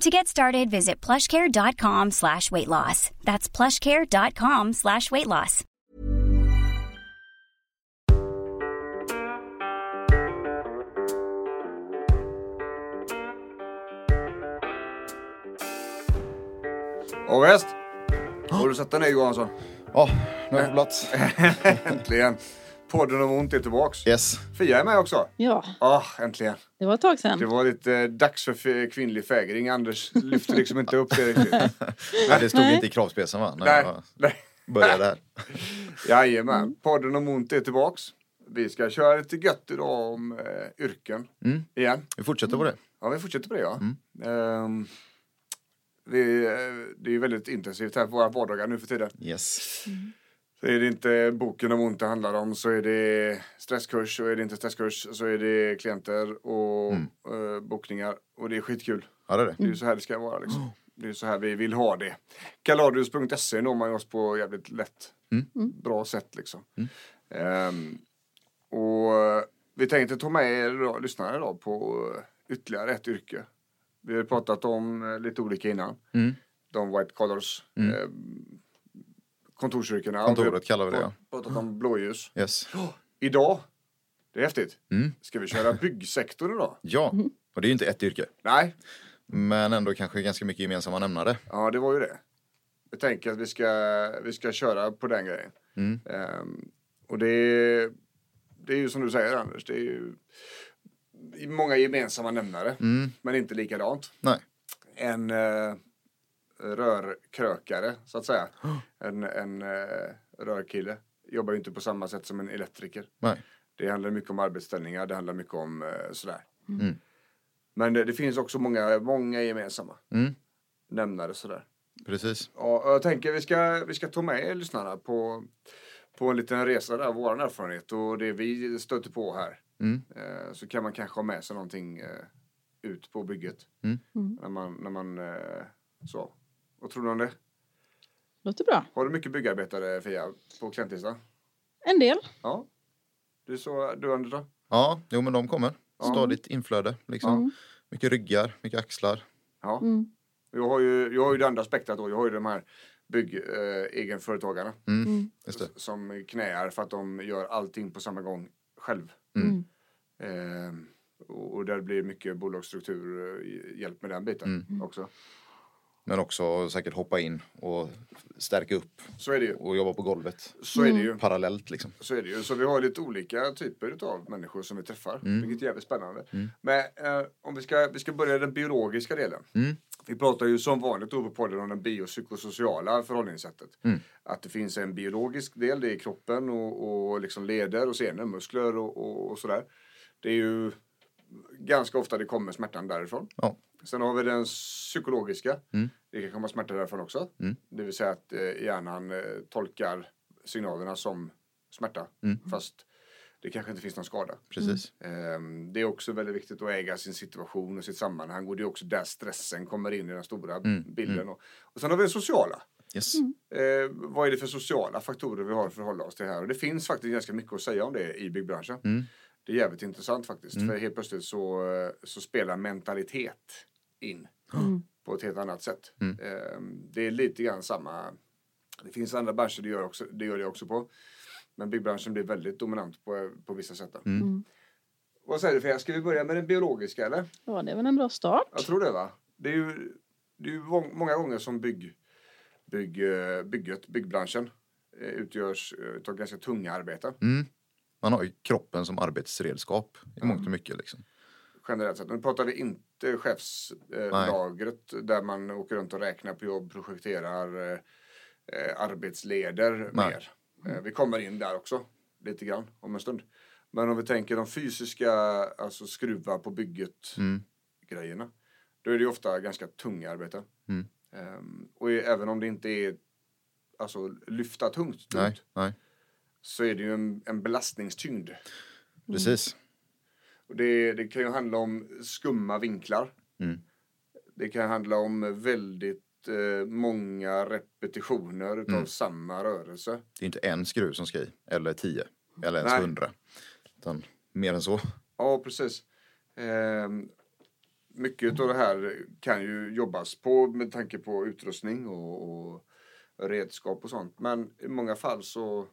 To get started, visit plushcare.com slash weight loss. That's plushcare.com slash weight loss. Och väst. Har du sett den ner Johansson? Ja, nu har jag på plats. Äntligen. Podden om ont är tillbaks. Yes. Fia är med också. Ja, Ah, äntligen. det var ett tag Det sedan. var lite eh, dags för kvinnlig fägring. Anders lyfte liksom inte upp det riktigt. Men det stod Nej. inte i kravspecen va? När Nej, jag nej. började här. Jajamän. Podden om ont är tillbaks. Vi ska köra lite gött idag om eh, yrken Mm. igen. Vi fortsätter på det. Ja, vi fortsätter på det ja. Mm. Ehm, vi, eh, det är ju väldigt intensivt här på våra vardagar nu för tiden. Yes. Så är det inte boken om ont det handlar om så är det stresskurs och är det inte stresskurs så är det klienter och Mm. eh, bokningar och det är skitkul. Ja, det är det. Det är så här det ska vara liksom. Det är så här vi vill ha det. Kaladius.se når man oss på jävligt lätt. Mm. Bra sätt liksom. Mm. Ehm, och eh, vi tänkte ta med er då, lyssnare då på eh, ytterligare ett yrke. Vi har pratat om eh, lite olika innan. Mm. De white collars. Mm. Eh, kontorsyrkena. Kontoret kallar vi det. Pratat om blåljus. Yes. Idag, det är häftigt. Mm. Ska vi köra byggsektorn idag? Ja, och det är ju inte ett yrke. Nej, Men ändå kanske ganska mycket gemensamma nämnare. ja det var ju det. Jag tänker att vi ska, vi ska köra på den grejen. Mm. Ehm, och det är, det är ju som du säger Anders, det är ju många gemensamma nämnare. Mm. Men inte likadant. Nej. En uh, rörkrökare så att säga. En, en uh, rörkille jobbar ju inte på samma sätt som en elektriker. Nej. Det handlar mycket om arbetsställningar, det handlar mycket om eh, sådär. Mm. Men det, det finns också många, många gemensamma Mm. nämnare sådär. Precis. Ja, jag tänker vi ska, vi ska ta med er lyssnarna på, på en liten resa där, vår erfarenhet och det vi stöter på här. Mm. Eh, så kan man kanske ha med sig någonting eh, ut på bygget. Mm. Mm. När man, när man eh, så. Vad tror du om det? Låter bra. Har du mycket byggarbetare Fia på klientlistan? En del. Ja. Du, så, du Anders då? Ja, jo men de kommer. Ja. Stadigt inflöde liksom. Mm. Mycket ryggar, mycket axlar. Ja. Mm. Jag har ju, jag har ju det andra spektrat då. Jag har ju de här bygg, eh, egenföretagarna. Mm. Mm. Som knäar för att de gör allting på samma gång själv. Mm. Mm. Eh, och, och där blir mycket bolagsstruktur eh, hjälp med den biten Mm. också. Men också säkert hoppa in och stärka upp Så är det ju. och jobba på golvet. Så är det ju. Parallellt liksom. Så är det ju. Så vi har lite olika typer av människor som vi träffar. Mm. Vilket är jävligt spännande. Mm. Men eh, om vi ska, vi ska börja den biologiska delen. Mm. Vi pratar ju som vanligt då på podden om det biopsykosociala förhållningssättet. Mm. Att det finns en biologisk del, det är kroppen och, och liksom leder och senor, muskler och, och, och sådär. Det är ju ganska ofta det kommer smärtan därifrån. Ja. Sen har vi den psykologiska. Mm. Det kan komma smärta därifrån också. Mm. Det vill säga att eh, hjärnan eh, tolkar signalerna som smärta. Mm. Fast det kanske inte finns någon skada. Precis. Ehm, det är också väldigt viktigt att äga sin situation och sitt sammanhang och det är också där stressen kommer in i den stora Mm, bilden. Och, och sen har vi det sociala. Yes. Eh, vad är det för sociala faktorer vi har att förhålla oss till här? Och det finns faktiskt ganska mycket att säga om det i byggbranschen. Det är jävligt intressant faktiskt. Mm. För helt plötsligt så, eh, så spelar mentalitet in Mm. på ett helt annat sätt. Mm. Ehm, det är lite grann samma. Det finns andra branscher det gör, också, det gör det också på. Men byggbranschen blir väldigt dominant på, på vissa sätt. Mm. Mm. Vad säger du Freja, ska vi börja med den biologiska eller? Ja, det är väl en bra start. Jag tror det va? Det är ju, det är ju må- många gånger som bygg, bygg, eh, bygget, byggbranschen eh, utgörs av ganska tunga arbeten. Mm. Man har ju kroppen som arbetsredskap i mångt och mycket. Liksom. generellt sett. Nu pratar vi inte chefslagret eh, där man åker runt och räknar på jobb, projekterar, eh, arbetsleder Nej. mer. Eh, vi kommer in där också lite grann om en stund. Men om vi tänker de fysiska, alltså skruva på bygget Mm. grejerna. Då är det ofta ganska tunga arbeten. Mm. Ehm, och även om det inte är alltså lyfta tungt, tungt Nej, nej, så är det ju en, en belastningstyngd. precis. Och det, det kan ju handla om skumma vinklar. Mm. Det kan handla om väldigt eh, många repetitioner utav Mm. samma rörelse. Det är inte en skruv som ska i, eller tio, eller ens Nej. hundra. Utan mer än så. Ja, precis. Ehm, mycket av det här kan ju jobbas på med tanke på utrustning och, och redskap och sånt. Men i många fall så,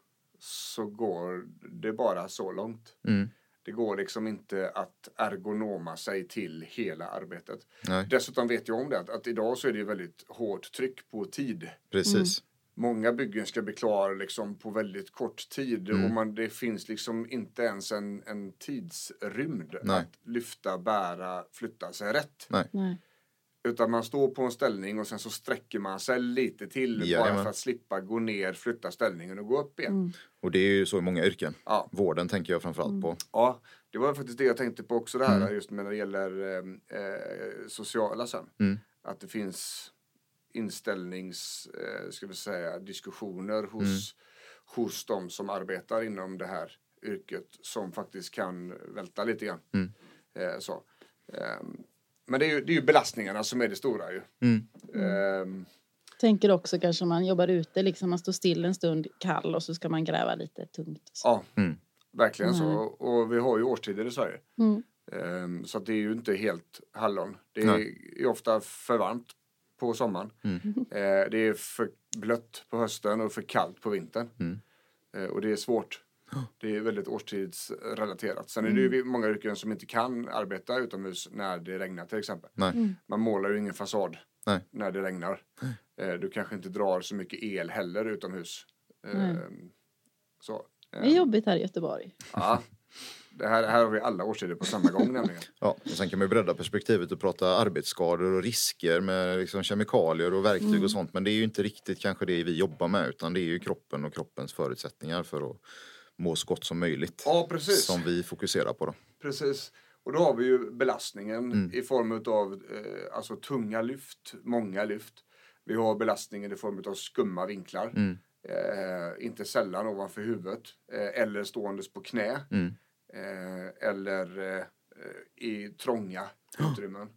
så går det bara så långt. Mm. Det går liksom inte att ergonoma sig till hela arbetet. Nej, Dessutom vet jag om det att, att idag så är det väldigt hårt tryck på tid. precis. Många byggen ska bli klara liksom på väldigt kort tid Mm. och man, det finns liksom inte ens en, en tidsrymd Nej. att lyfta, bära, flytta sig rätt. Nej. Utan man står på en ställning och sen så sträcker man sig lite till bara Jajamän. för att slippa gå ner, flytta ställningen och gå upp igen. Och det är ju så i många yrken. Ja. Vården tänker jag framförallt på. Ja, det var faktiskt det jag tänkte på också det här Mm. just när det gäller eh, eh, sociala sen. Mm. Att det finns inställnings, eh, ska vi säga, diskussioner hos, Mm. hos de som arbetar inom det här yrket som faktiskt kan välta lite grann. Mm. Eh, så. Ehm, men det är, ju, det är ju belastningarna som är det stora ju. Mm. Ehm, Tänker också kanske om man jobbar ute, liksom man står still en stund kall och så ska man gräva lite tungt. Så. ja, Mm. verkligen så. Mm. Och vi har ju årstider i Sverige. Mm. Ehm, Så att det är ju inte helt hallon. Det är, är ofta för varmt på sommaren. Mm. Eh, Det är för blött på hösten och för kallt på vintern. Mm. Eh, Och det är svårt. Det är väldigt årstidsrelaterat. Sen är det ju många yrken som inte kan arbeta utomhus när det regnar till exempel. Nej. Man målar ju ingen fasad Nej. när det regnar. Eh, Du kanske inte drar så mycket el heller utomhus. Eh, Nej. Så. Det är jobbigt här i Göteborg. Ja. Det här, här har vi alla årstider på samma gång nämligen. Ja, och sen kan man ju bredda perspektivet och prata arbetsskador och risker med liksom kemikalier och verktyg och sånt. Men det är ju inte riktigt kanske det vi jobbar med utan det är ju kroppen och kroppens förutsättningar för att må så gott som möjligt. Ja, precis. Som vi fokuserar på då. Precis. Och då har vi ju belastningen Mm. i form av eh, alltså tunga lyft, många lyft. Vi har belastningen i form av skumma vinklar. Mm. Eh, inte sällan ovanför huvudet. Eh, eller ståendes på knä. Mm. Eh, eller eh, i trånga utrymmen.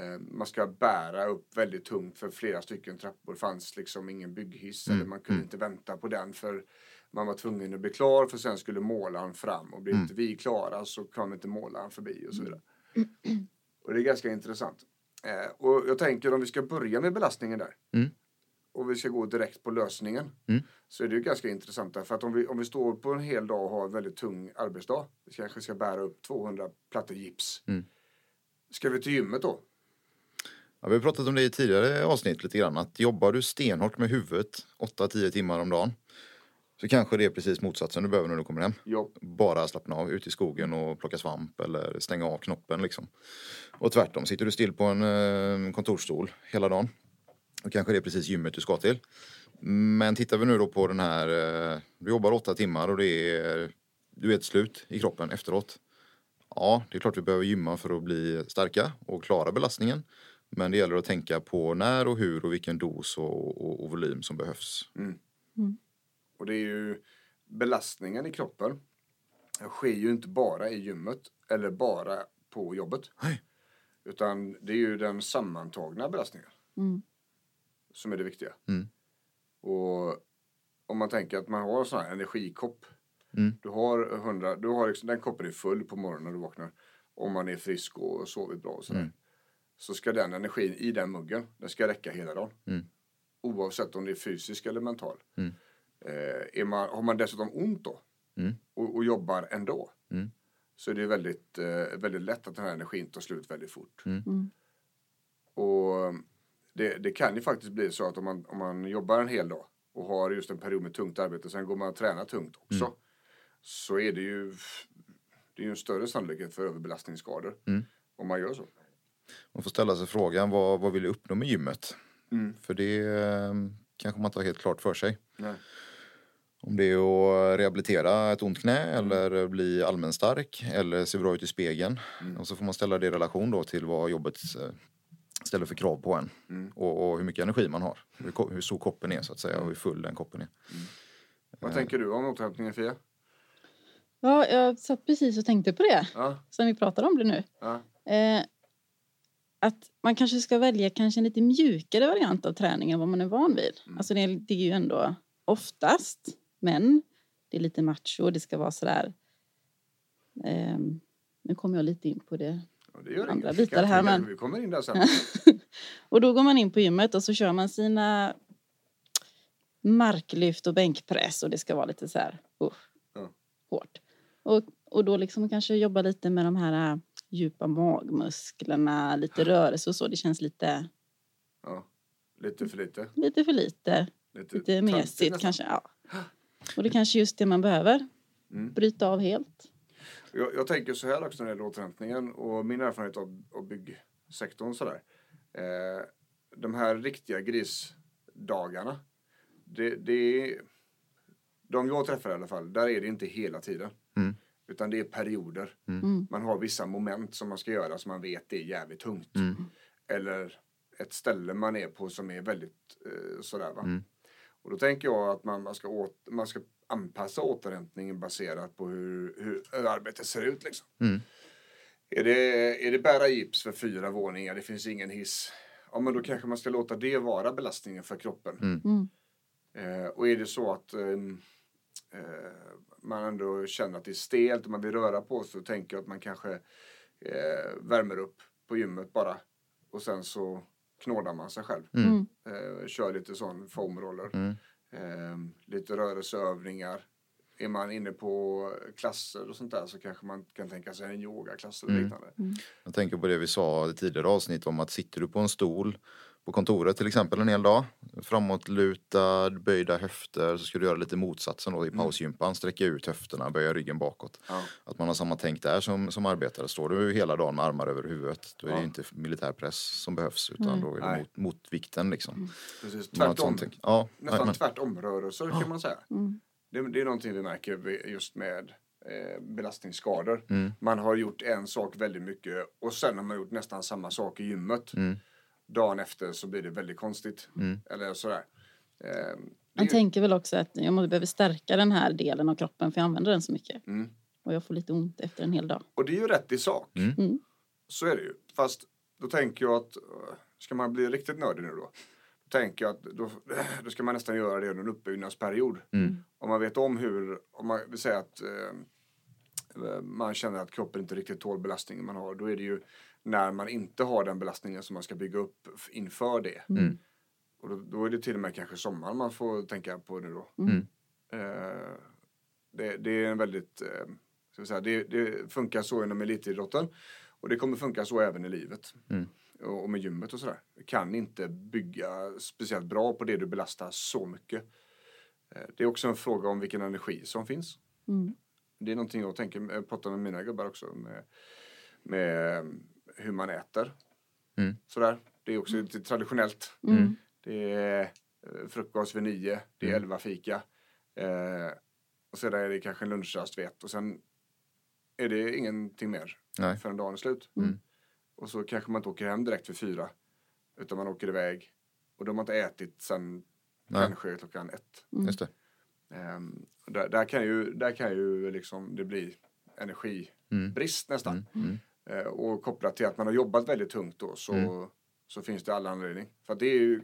Eh, man ska bära upp väldigt tungt för flera stycken trappor. Det fanns liksom ingen bygghiss. Mm. Eller man kunde inte vänta på den för man var tvungen att bli klar för sen skulle målaren fram. Och blir Mm. inte vi klara så kom inte målaren förbi och så vidare. Och det är ganska intressant. Eh, och jag tänker om vi ska börja med belastningen där. Mm. Och vi ska gå direkt på lösningen. Mm. Så är det ju ganska intressant. För att om vi, om vi står på en hel dag och har en väldigt tung arbetsdag. Vi kanske ska bära upp 200 plattor gips. Mm. Ska vi till gymmet då? Ja, vi har pratat om det i tidigare avsnitt lite grann. Att jobbar du stenhårt med huvudet 8-10 timmar om dagen. Så kanske det är precis motsatsen du behöver när du kommer hem. Ja, bara slappna av ute i skogen och plocka svamp eller stänga av knoppen liksom. Och tvärtom, sitter du still på en eh, kontorsstol hela dagen då kanske det är precis gymmet du ska till. Men tittar vi nu då på den här, eh, du jobbar åtta timmar och det är, du är ett slut i kroppen efteråt. Ja, det är klart vi behöver gymma för att bli starka och klara belastningen. Men det gäller att tänka på när och hur och vilken dos och, och, och volym som behövs. och det är ju belastningen i kroppen. sker ju inte bara i gymmet eller bara på jobbet. Nej. Utan det är ju den sammantagna belastningen Mm. som är det viktiga. Mm. Och om man tänker att man har en sån här energikopp. Mm. Du har 100, du har liksom, den koppen är full på morgonen när du vaknar. Om man är frisk och sovit bra och sådär. Så ska den energin i den muggen, den ska räcka hela dagen. Mm. Oavsett om det är fysisk eller mental. Mm. Eh, är man, har man dessutom ont då Mm. och, och jobbar ändå. Mm. Så är det väldigt, eh, väldigt lätt att den här energin tar slut väldigt fort. Mm. Mm. Och det, det kan ju faktiskt bli så att om man, om man jobbar en hel dag och har just en period med tungt arbete, sen går man och tränar tungt också. Mm. Så är det ju, det är ju en större sannolikhet för överbelastningsskador Mm. om man gör så. Man får ställa sig frågan vad, vad vill jag uppnå med gymmet? Mm. För det eh, kanske man inte har helt klart för sig. Nej. Om det är att rehabilitera ett ont knä Mm. eller bli allmänstark eller se bra ut i spegeln. Mm. Och så får man ställa det i relation då till vad jobbet eh, ställer för krav på en. Mm. Och, och hur mycket energi man har. Hur, hur stor koppen är så att säga och hur full den koppen är. Vad tänker du om återhämtningen Fia? Ja, jag satt precis och tänkte på det. Ja, Sen vi pratar om det nu. ja, Eh, att man kanske ska välja kanske en lite mjukare variant av träning än vad man är van vid. Mm. Alltså det, är- det är ju ändå oftast män. Det är lite macho. Det ska vara sådär. Eh, nu kommer jag lite in på det. och det Andra inget. bitar här, men- Vi kommer in där sen. och då går man in på gymmet och så kör man sina marklyft och bänkpress och det ska vara lite så här usch, Ja. hårt. Och, och då liksom kanske jobba lite med de här djupa magmusklerna, lite rörelse och så. Det känns lite, Ja. Lite för lite. lite för lite, Lite, lite mesigt kanske. Ja. Och det är kanske just det man behöver. Mm. Bryta av helt. Jag, jag tänker så här också när det gäller återhämtningen och min erfarenhet av, av byggsektorn sådär. Eh, de här riktiga grisdagarna. Det, det är, de jag träffar i alla fall, där är det inte hela tiden. Mm. Utan det är perioder. Mm. Man har vissa moment som man ska göra som man vet är jävligt tungt. Mm. Eller ett ställe man är på som är väldigt eh, sådär va. Mm. Och då tänker jag att man, man, ska åt, man ska anpassa återhämtningen baserat på hur, hur arbetet ser ut liksom. Mm. Är det, är det bära gips för fyra våningar, det finns ingen hiss. Ja men då kanske man ska låta det vara belastningen för kroppen. Mm. Mm. Eh, och är det så att ehm, eh, man ändå känner att det är stelt och man vill röra på sig så tänker jag att man kanske eh, värmer upp på gymmet bara. Och sen så knådar man sig själv. Mm. Eh, kör lite sån foamroller. Mm. Eh, lite rörelseövningar. Är man inne på klasser och sånt där så kanske man kan tänka sig en yogaklass eller Mm. liknande. Jag tänker på det vi sa i tidigare avsnitt om att sitter du på en stol på kontoret till exempel en hel dag, framåtlutad, böjda höfter, så ska du göra lite motsatsen då i pausgympan, sträcka ut höfterna, böja ryggen bakåt. Ja. Att man har samma tänk där som, som arbetare. Står du hela dagen med armar över huvudet, då är det Ja. ju inte militärpress som behövs utan Nej. då är det mot, motvikten liksom. Precis. Har ett Tvärtom. Ja, Nästan men, tvärtom-rörelser kan man säga. Mm. Det, det är någonting vi märker just med eh, belastningsskador. Mm. Man har gjort en sak väldigt mycket och sen har man gjort nästan samma sak i gymmet. Dagen efter så blir det väldigt konstigt. Mm. Eller sådär. Eh, Man är- tänker väl också att jag måste behöver stärka den här delen av kroppen för jag använder den så mycket. Mm. Och jag får lite ont efter en hel dag. Och det är ju rätt i sak. Mm. Mm. Så är det ju. Fast då tänker jag att, ska man bli riktigt nördig nu då? Då tänker jag att då, då ska man nästan göra det under en uppbyggnadsperiod. Mm. Om man vet om hur, om man vill säga att eh, man känner att kroppen inte riktigt tål belastningen man har. Då är det ju när man inte har den belastningen som man ska bygga upp inför det. Mm. Och då, då är det till och med kanske sommaren man får tänka på nu då. Mm. Eh, det, det är en väldigt, eh, ska vi säga, det, det funkar så inom elitidrotten. Och det kommer funka så även i livet. Mm. Och, och med gymmet och sådär. Du kan inte bygga speciellt bra på det du belastar så mycket. Eh, det är också en fråga om vilken energi som finns. Mm. Det är någonting jag tänker, jag pratar med mina gubbar också med, med hur man äter. Mm. Sådär. Det är också lite traditionellt. Mm. Det är eh, frukost vid nio, det är Mm. elva fika. Eh, och sedan är det kanske en lunchrast vid ett och sen är det ingenting mer Nej. förrän dagen är slut. Mm. Och så kanske man inte åker hem direkt för fyra. Utan man åker iväg. Och då har man inte ätit sen Nej. kanske klockan ett. Just det. Ehm, och där, där kan ju, där kan ju liksom det bli energibrist Mm. nästan. Mm. Eh, och kopplat till att man har jobbat väldigt tungt då så, Mm. så finns det alla anledning. För det är ju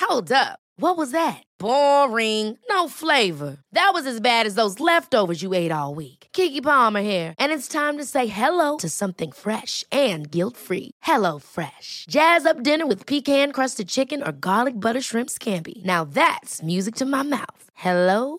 Hold up. What was that? Boring. No flavor. That was as bad as those leftovers you ate all week. Kiki Palmer here, and it's time to say hello to something fresh and guilt-free. Hello Fresh. Jazz up dinner with pecan-crusted chicken or garlic butter shrimp scampi. Now that's music to my mouth. Hello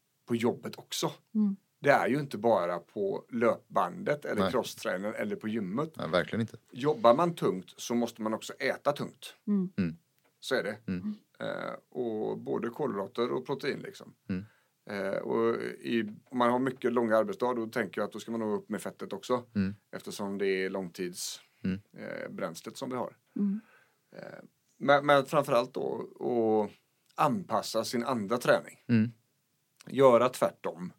på jobbet också. Det är ju inte bara på löpbandet eller Nej. crosstrainern eller på gymmet. Nej, verkligen inte. Jobbar man tungt så måste man också äta tungt. Mm. Så är det. Eh, och både kolhydrater och protein liksom. Mm. Eh, och i, om man har mycket långa arbetsdagar då tänker jag att då ska man nog upp med fettet också. Mm. Eftersom det är långtidsbränslet Mm. eh, som vi har. Eh, men, men framförallt då att anpassa sin andra träning. Mm. Göra tvärtom.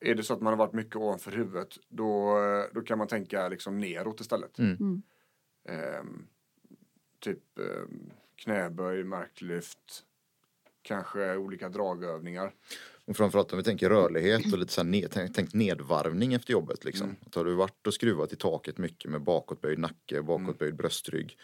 Är det så att man har varit mycket ovanför huvudet då, då kan man tänka liksom neråt istället. Mm. Ehm, typ ehm, knäböj, marklyft, kanske olika dragövningar. Och framförallt om vi tänker rörlighet och lite så ned, tänk, tänk nedvarvning efter jobbet liksom. Mm. Att har du varit och skruvat i taket mycket med bakåtböjd nacke, bakåtböjd bröstrygg.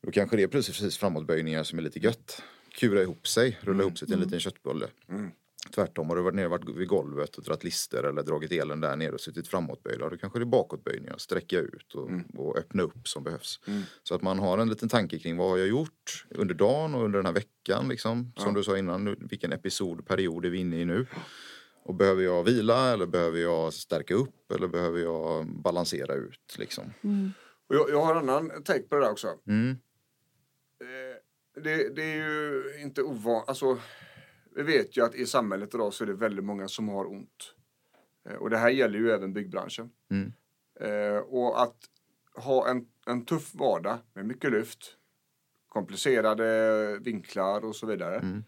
Då kanske det är precis, framåtböjningar som är lite gött. Kura ihop sig, rulla ihop sig till en liten köttbulle. Mm. Tvärtom, har du varit nere varit vid golvet och dragit lister eller dragit elen där nere och suttit framåtböjd, då kanske det är bakåtböjningar, sträcka ut och, och öppna upp som behövs. Så att man har en liten tanke kring vad har jag gjort under dagen och under den här veckan liksom. Som du sa innan, vilken episod, period är vi inne i nu? Och behöver jag vila eller behöver jag stärka upp eller behöver jag balansera ut liksom? Och jag, jag har en annan take på det där också. Mm. Eh, det, det är ju inte ovanligt. Alltså, vi vet ju att i samhället idag så är det väldigt många som har ont. Eh, och det här gäller ju även byggbranschen. Mm. Eh, och att ha en, en tuff vardag med mycket lyft, komplicerade vinklar och så vidare. Mm.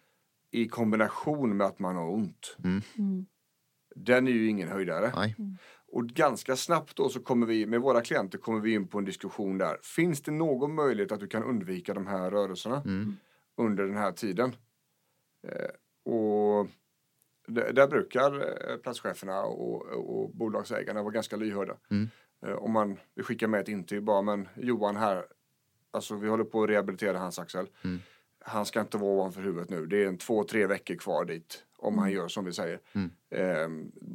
I kombination med att man har ont. Mm. Den är ju ingen höjdare. Nej. Och ganska snabbt då så kommer vi med våra klienter kommer vi in på en diskussion där. Finns det någon möjlighet att du kan undvika de här rörelserna Mm. under den här tiden? Och där brukar eh, platscheferna och, och bolagsägarna vara ganska lyhörda. Mm. Eh, om man vill skicka med ett intyg bara, men Johan här, alltså vi håller på att rehabilitera hans axel. Mm. Han ska inte vara ovanför huvudet nu. Det är en två, tre veckor kvar dit. Om han gör som vi säger. Mm. Eh,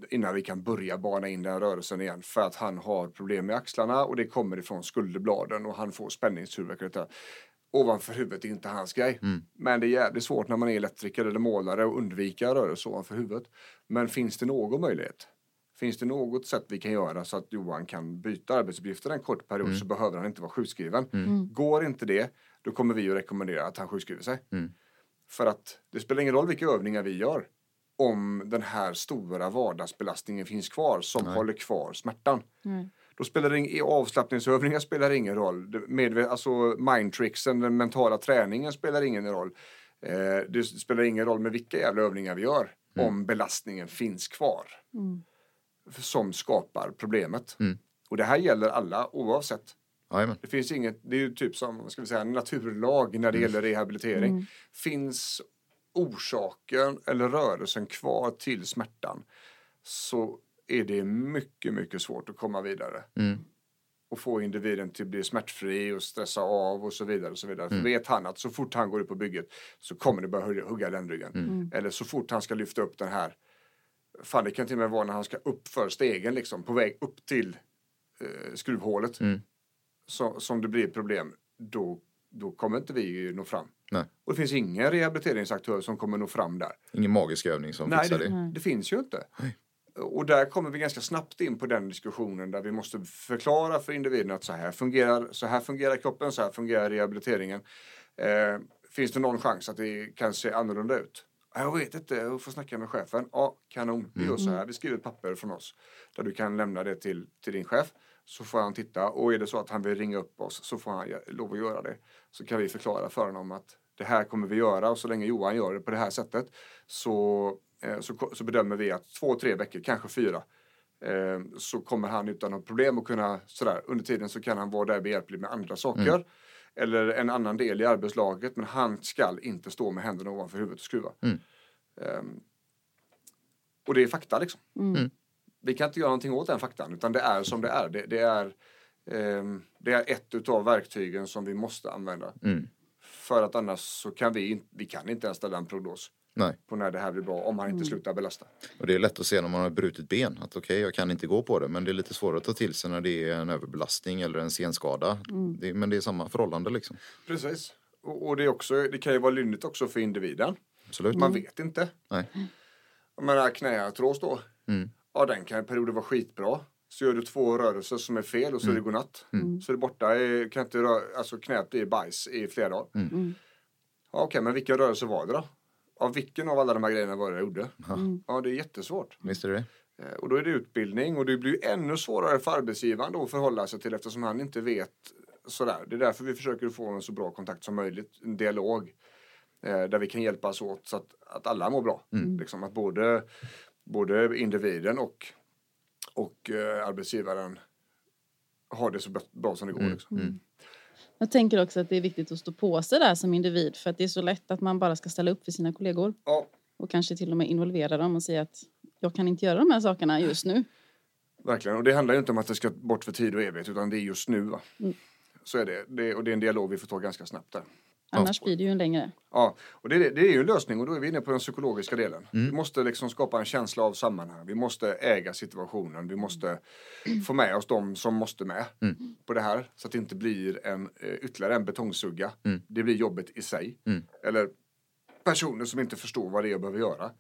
innan vi kan börja bana in den rörelsen igen. För att han har problem med axlarna och det kommer ifrån skulderbladen och han får spänningshuvudvärk. Ovanför huvudet är inte hans grej. Mm. Men det är jävligt svårt när man är elektriker eller målare att undvika rörelse ovanför huvudet. Men finns det någon möjlighet? Finns det något sätt vi kan göra så att Johan kan byta arbetsuppgifter en kort period så behöver han inte vara sjukskriven. Går inte det, då kommer vi att rekommendera att han sjukskriver sig. Mm. För att det spelar ingen roll vilka övningar vi gör om den här stora vardagsbelastningen finns kvar som håller kvar smärtan. Då spelar det ing- avslappningsövningar spelar ingen roll. Medve- alltså mindtricksen, den mentala träningen spelar ingen roll. Eh, det spelar ingen roll med vilka jävla övningar vi gör om belastningen finns kvar. Som skapar problemet. Mm. Och det här gäller alla oavsett. Jajamän. Det finns inget, det är ju typ som ska vi säga, en naturlag när det gäller rehabilitering. Finns orsaken eller rörelsen kvar till smärtan så är det mycket, mycket svårt att komma vidare. Mm. Och få individen till att bli smärtfri och stressa av och så vidare. Och så vidare. För vet han att så fort han går upp på bygget så kommer det börja hugga, ländryggen. Eller så fort han ska lyfta upp den här Fan det kan till och med vara när han ska upp för stegen liksom på väg upp till eh, skruvhålet. Mm. Så, som det blir problem. Då, då kommer inte vi nå fram. Nej. Och det finns ingen rehabiliteringsaktör som kommer nå fram där. Ingen magisk övning som Nej, fixar det, det. det finns ju inte. Och där kommer vi ganska snabbt in på den diskussionen där vi måste förklara för individen att så här fungerar, så här fungerar kroppen, så här fungerar rehabiliteringen. Eh, finns det någon chans att det kan se annorlunda ut? Jag vet inte, jag får snacka med chefen. Ja, kanon, vi gör så här. Vi skriver ett papper från oss där du kan lämna det till, till din chef. Så får han titta och är det så att han vill ringa upp oss så får han lov att göra det. Så kan vi förklara för honom att det här kommer vi göra och så länge Johan gör det på det här sättet så, så, ko- så bedömer vi att två, tre veckor, kanske fyra eh, så kommer han utan något problem att kunna sådär under tiden så kan han vara där behjälplig med andra saker eller en annan del i arbetslaget men han skall inte stå med händerna ovanför huvudet och skruva. Ehm, och det är fakta liksom. Vi kan inte göra någonting åt den faktan utan det är som det är. Det, det är, ehm, det är ett utav verktygen som vi måste använda. För att annars så kan vi, vi kan inte ens ställa en prognos Nej. på när det här blir bra om han inte slutar belasta. Och det är lätt att se när man har brutit ben att okej, jag kan inte gå på det. Men det är lite svårare att ta till sig när det är en överbelastning eller en senskada. Det, men det är samma förhållande liksom. Precis. Och, och det, är också, det kan ju vara lyndigt också för individen. Absolut. Man vet inte. Nej. Jag menar knäartros då. Ja, den kan i perioder vara skitbra. Så gör du två rörelser som är fel och så är det godnatt. Så är det borta, i- kan inte rö- alltså knät blir bajs i flera dagar. Ja, Okej, men vilka rörelser var det då? Av vilken av alla de här grejerna var det jag gjorde? Ja, det är jättesvårt. Visst är det Eh, Och då är det utbildning och det blir ännu svårare för arbetsgivaren då att förhålla sig till eftersom han inte vet sådär. Det är därför vi försöker få en så bra kontakt som möjligt, en dialog. Eh, där vi kan hjälpas åt så att, att alla mår bra. Liksom att både, både individen och, och eh, arbetsgivaren har det så bra- som det går. Liksom. Jag tänker också att det är viktigt att stå på sig där som individ för att det är så lätt att man bara ska ställa upp för sina kollegor Ja, och kanske till och med involvera dem och säga att jag kan inte göra de här sakerna just nu. verkligen. Och det handlar ju inte om att det ska bort för tid och evighet utan det är just nu. Va? Så är det. det. Och det är en dialog vi får ta ganska snabbt där. Annars blir det ju en längre. Ja, och det, det är ju en lösning och då är vi inne på den psykologiska delen. Vi måste liksom skapa en känsla av sammanhang. Vi måste äga situationen. Vi måste få med oss de som måste med på det här. Så att det inte blir en, eh, ytterligare en betongsugga. Det blir jobbet i sig. Eller personer som inte förstår vad det är jag behöver göra.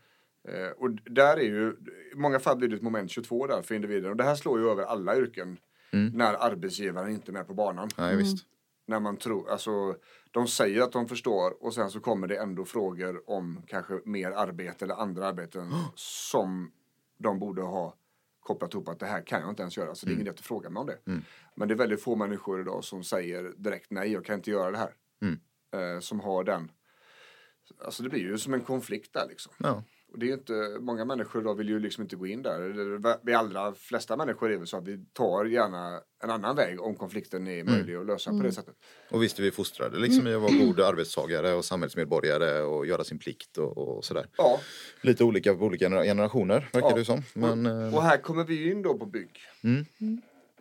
Eh, och där är ju, i många fall blir det ett moment 22 där för individen. Och det här slår ju över alla yrken. När arbetsgivaren inte är med på banan visst. när man tror, alltså de säger att de förstår och sen så kommer det ändå frågor om kanske mer arbete eller andra arbeten som de borde ha kopplat ihop att det här kan jag inte ens göra så det är ingen idé att fråga mig om det. Men det är väldigt få människor idag som säger direkt nej jag kan inte göra det här. Eh, som har den, alltså det blir ju som en konflikt där liksom. Ja. Och det är inte, många människor idag vill ju liksom inte gå in där. Vi allra flesta människor är väl så att vi tar gärna en annan väg om konflikten är möjlig att lösa på det sättet. Och visst är vi fostrade liksom i att vara god arbetstagare och samhällsmedborgare och göra sin plikt och, och sådär. Ja, Lite olika på olika genera- generationer verkar Ja. det som. Men eh, och här kommer vi in då på bygg.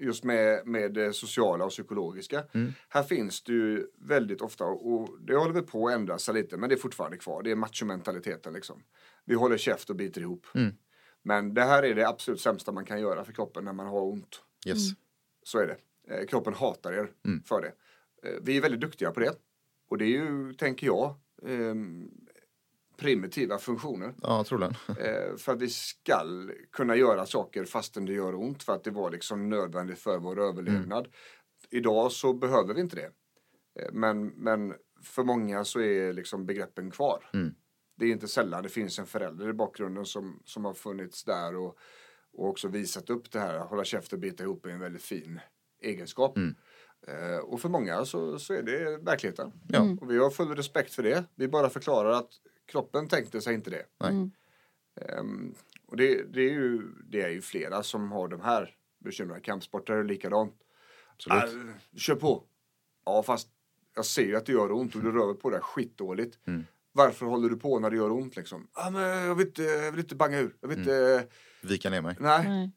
Just med, med det sociala och psykologiska. Här finns det ju väldigt ofta, och det håller vi på att ändra sig lite, men det är fortfarande kvar. Det är machomentaliteten liksom. Vi håller käft och biter ihop. Men det här är det absolut sämsta man kan göra för kroppen när man har ont. yes. Så är det. Eh, kroppen hatar er för det. Eh, vi är väldigt duktiga på det. Och det är ju, tänker jag, ehm, primitiva funktioner. Ja, troligen. Eh, för att vi skall kunna göra saker fastän det gör ont. För att det var liksom nödvändigt för vår överlevnad. Idag så behöver vi inte det. Men, men för många så är liksom begreppen kvar. Det är inte sällan det finns en förälder i bakgrunden som, som har funnits där och, och också visat upp det här. att Hålla käft och bita ihop är en väldigt fin egenskap. Eh, och för många så, så är det verkligheten. Ja. Och vi har full respekt för det. Vi bara förklarar att kroppen tänkte sig inte det. Nej. Ehm, och det, det, är ju, det är ju flera som har de här bekymren. Kampsportare är likadant. Absolut. Äh, kör på. Ja, fast jag ser ju att det gör ont och du rör på det skitdåligt. Varför håller du på när det gör ont liksom? Ja, men jag vill inte, jag vill inte banga ur. Jag vill inte... Vika ner mig. Nej. Nej.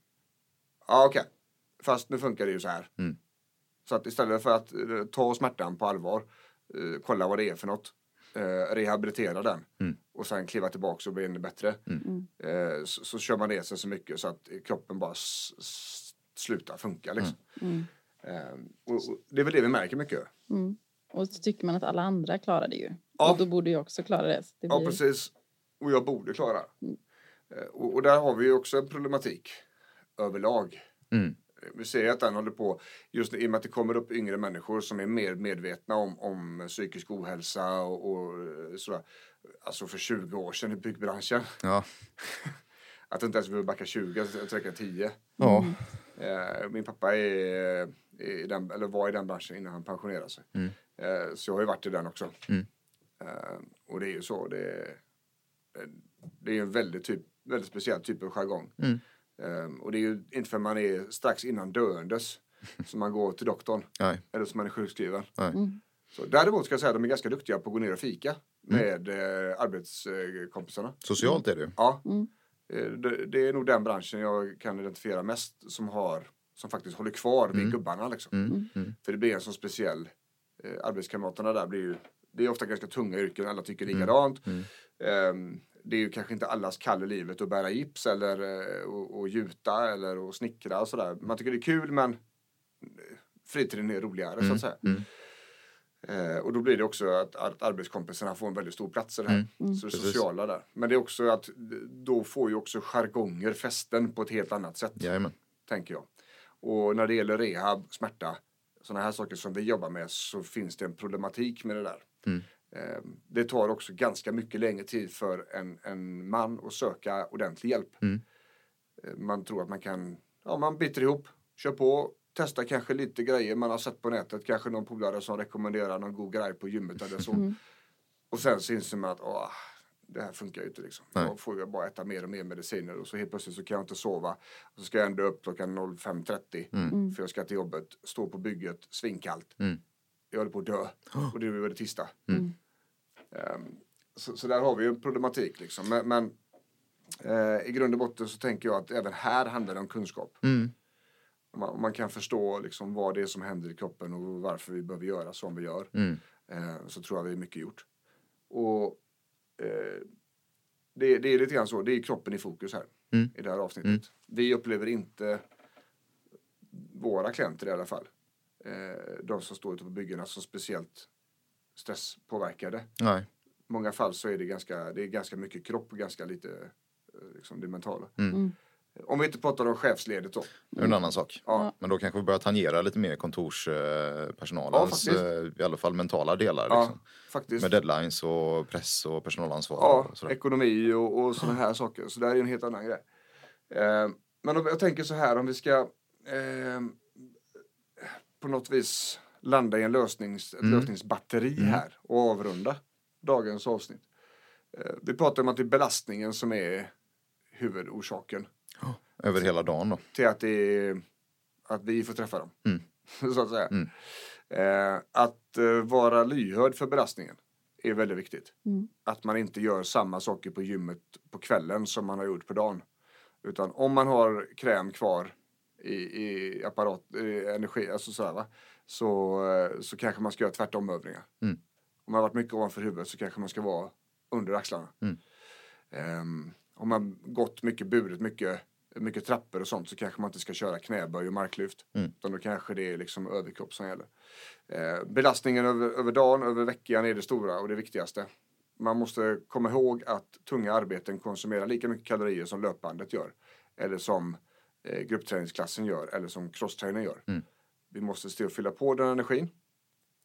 Ja, okej. Fast nu funkar det ju så här. Mm. Så att istället för att eh, ta smärtan på allvar, eh, kolla vad det är för något, eh, rehabilitera den Mm. och sen kliva tillbaka och bli ännu bättre. Eh, så, så kör man ner sig så mycket så att kroppen bara s- s- slutar funka. Liksom. Eh, och, och det är väl det vi märker mycket. Och så tycker man att alla andra klarar det ju. Ja. Och då borde jag också klara det. Det Ja, blir... precis. Och jag borde klara. Eh, Och, och där har vi ju också en problematik överlag. Mm. Vi ser att den håller på, just i och med att det kommer upp yngre människor som är mer medvetna om, om psykisk ohälsa och, och eh, sådär. Alltså för 20 år sedan i byggbranschen. Ja. Att inte ens behöver backa 20, jag räcker 10. Ja. Eh, min pappa är, i den, eller var i den branschen innan han pensionerade sig. Eh, så jag har ju varit i den också. Mm. Eh, och det är ju så. Det, är- det är en väldigt, typ, väldigt speciell typ av jargong. Mm. Eh, och det är ju inte för man är strax innan döendes som man går till doktorn. Nej. Eller som man är sjukskriven. Nej. Så däremot ska jag säga att de är ganska duktiga på att gå ner och fika Mm. med eh, arbetskompisarna. Socialt är det. Ja, Eh, det, det är nog den branschen jag kan identifiera mest som har som faktiskt håller kvar vid gubbarna. Liksom. Mm. Mm. För det blir en så speciell, eh, arbetskamraterna där blir ju, det är ofta ganska tunga yrken, alla tycker Mm. likadant. Ehm, det är ju kanske inte allas kall i livet att bära gips eller eh, och, och gjuta eller och snickra och sådär. Man tycker det är kul men eh, fritiden är roligare så att säga. Mm. Eh, och då blir det också att, att arbetskompisarna får en väldigt stor plats i det här. Så det Mm. Sociala där. Men det är också att då får ju också jargonger fästen på ett helt annat sätt. Jajamän. Tänker jag. Och när det gäller rehab, smärta, sådana här saker som vi jobbar med så finns det en problematik med det där. Mm. Eh, det tar också ganska mycket längre tid för en, en man att söka ordentlig hjälp. Mm. Eh, Man tror att man kan, ja man biter ihop, kör på, testar kanske lite grejer man har sett på nätet, kanske någon polare som rekommenderar någon god grej på gymmet eller så. Och sen så inser man att åh, det här funkar ju inte liksom. Nej. Då får jag bara äta mer och mer mediciner och så helt plötsligt så kan jag inte sova. Och så ska jag ändå upp klockan 05.30 för jag ska till jobbet, stå på bygget, svinkallt. Mm. Jag håller på att dö och det är det sista. Ehm, så, så där har vi ju en problematik liksom. Men, men eh, i grund och botten så tänker jag att även här handlar det om kunskap. Mm. Om man, man kan förstå liksom vad det är som händer i kroppen och varför vi behöver göra som vi gör. Mm. Eh, så tror jag vi är mycket gjort. Och det, det är lite grann så, det är kroppen i fokus här Mm. i det här avsnittet. Vi upplever inte våra klienter i alla fall, eh, de som står ute på byggena som speciellt stresspåverkade. Nej. I många fall så är det ganska, det är ganska mycket kropp och ganska lite eh, liksom det mentala. Mm. Om vi inte pratar om chefsledet då. Det är en annan sak. Ja. Men då kanske vi börjar tangera lite mer Ja, kontorspersonalens, faktiskt. eh, i alla fall mentala delar. Ja, Liksom. faktiskt. Med deadlines och press och personalansvar. Ja, och sådär. ekonomi och, och sådana här saker. Så det här är en helt annan grej. Eh, men om, jag tänker så här om vi ska eh, på något vis landa i en lösnings, ett lösningsbatteri här och avrunda dagens avsnitt. Eh, vi pratar om att det är belastningen som är huvudorsaken Över hela dagen då. till att, det att vi får träffa dem. Mm. så att säga. Mm. Eh, att eh, vara lyhörd för belastningen är väldigt viktigt. Att man inte gör samma saker på gymmet på kvällen som man har gjort på dagen. Utan om man har kräm kvar i, i apparat, i energi, alltså sådär va. Så, eh, så kanske man ska göra tvärtomövningar. Mm. Om man har varit mycket ovanför huvudet så kanske man ska vara under axlarna. Mm. Ehm, om man gått mycket burit, mycket, mycket trappor och sånt så kanske man inte ska köra knäböj och marklyft. Mm. Utan då kanske det är liksom överkropp som gäller. Eh, belastningen över, över dagen, över veckan är det stora och det viktigaste. Man måste komma ihåg att tunga arbeten konsumerar lika mycket kalorier som löpbandet gör. Eller som eh, gruppträningsklassen gör eller som crosstrainern gör. Mm. Vi måste se och fylla på den energin.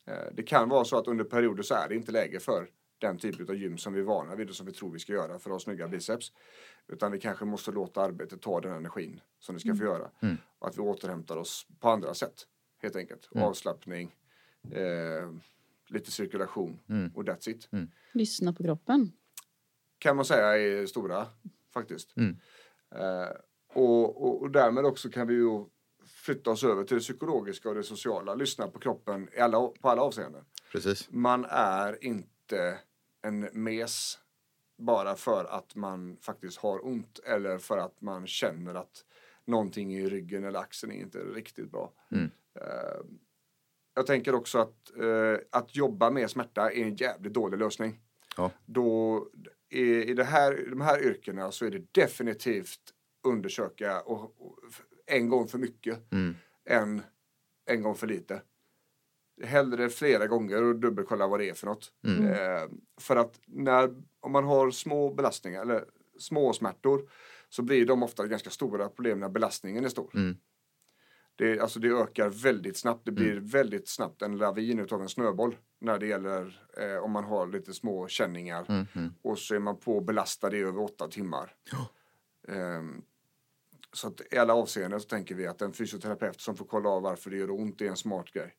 Eh, det kan vara så att under perioder så är det inte läge för den typ av gym som vi är vana vid och som vi tror vi ska göra för att ha snygga biceps. Utan vi kanske måste låta arbetet ta den energin som det ska få göra. Mm. Och att vi återhämtar oss på andra sätt. Helt enkelt. Mm. Avslappning, eh, lite cirkulation Mm. och that's it. Lyssna på kroppen. Kan man säga är stora faktiskt. Mm. Eh, och, och, och därmed också kan vi ju flytta oss över till det psykologiska och det sociala. Lyssna på kroppen i alla, på alla avseenden. Precis. Man är inte en mes bara för att man faktiskt har ont eller för att man känner att någonting i ryggen eller axeln är inte riktigt bra. Mm. Eh, jag tänker också att, eh, att jobba med smärta är en jävligt dålig lösning. Ja. Då i, i, det här, i de här yrkena så är det definitivt undersöka och, och, en gång för mycket Mm. än en gång för lite. Hellre flera gånger och dubbelkolla vad det är för något. Mm. Eh, för att när, om man har små belastningar eller småsmärtor så blir de ofta ganska stora problem när belastningen är stor. Mm. Det, alltså det ökar väldigt snabbt. Det blir väldigt snabbt en lavin utav en snöboll när det gäller eh, om man har lite små känningar Mm. och så är man på belastad i över åtta timmar. Ehm, så att i alla avseenden så tänker vi att en fysioterapeut som får kolla av varför det gör ont är en smart grej.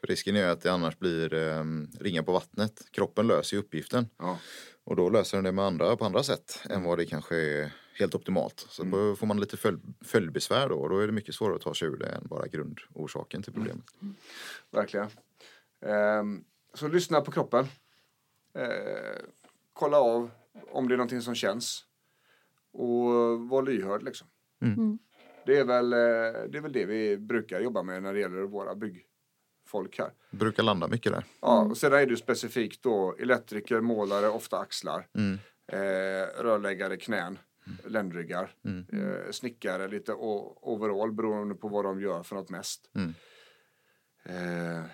För risken är att det annars blir eh, ringa på vattnet. Kroppen löser ju uppgiften. Ja. Och då löser den det med andra, på andra sätt än vad det kanske är helt optimalt. Så då får man lite följ, följdbesvär då och då är det mycket svårare att ta sig ur det än bara grundorsaken till problemet. Verkligen. Ehm, så lyssna på kroppen. Ehm, kolla av om det är någonting som känns. Och var lyhörd liksom. Mm. Det, är väl, eh, det är väl det vi brukar jobba med när det gäller våra byggfolk här. Brukar landa mycket där. Ja, och sedan är det ju specifikt då elektriker, målare, ofta axlar. Mm. Eh, rörläggare, knän, ländryggar. Mm. Eh, snickare, lite overall beroende på vad de gör för något mest. Mm. Eh,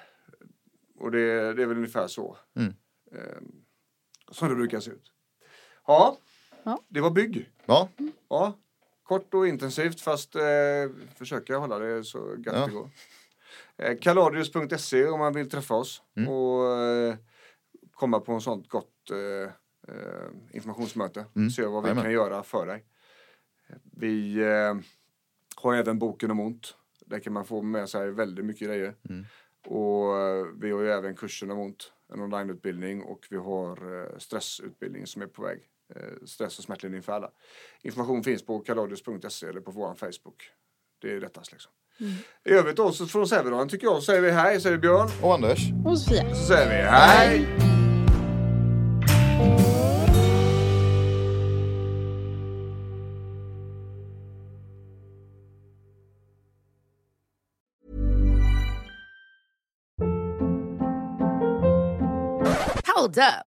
och det, det är väl ungefär så. Mm. Eh, som det brukar se ut. Ja, Ja. det var bygg. Ja, Ja, kort och intensivt fast eh, försöka hålla det så gött Ja. det går. Eh, Kaladius.se om man vill träffa oss Mm. och eh, komma på en sånt gott eh, eh, informationsmöte. Mm. Se vad vi Jajamän. kan göra för dig. Vi eh, har även boken om ont. Där kan man få med sig väldigt mycket grejer. Mm. Och eh, vi har ju även kursen om ont, en onlineutbildning och vi har stressutbildning som är på väg. Eh, stress och smärtlindring för alla. Information finns på kaladius.se eller på vår Facebook. Det är lättast liksom. I övrigt då så från Sävedalen tycker jag så säger vi hej, säger Björn. och Anders. Och Sofia. Så säger vi hej. Hold up.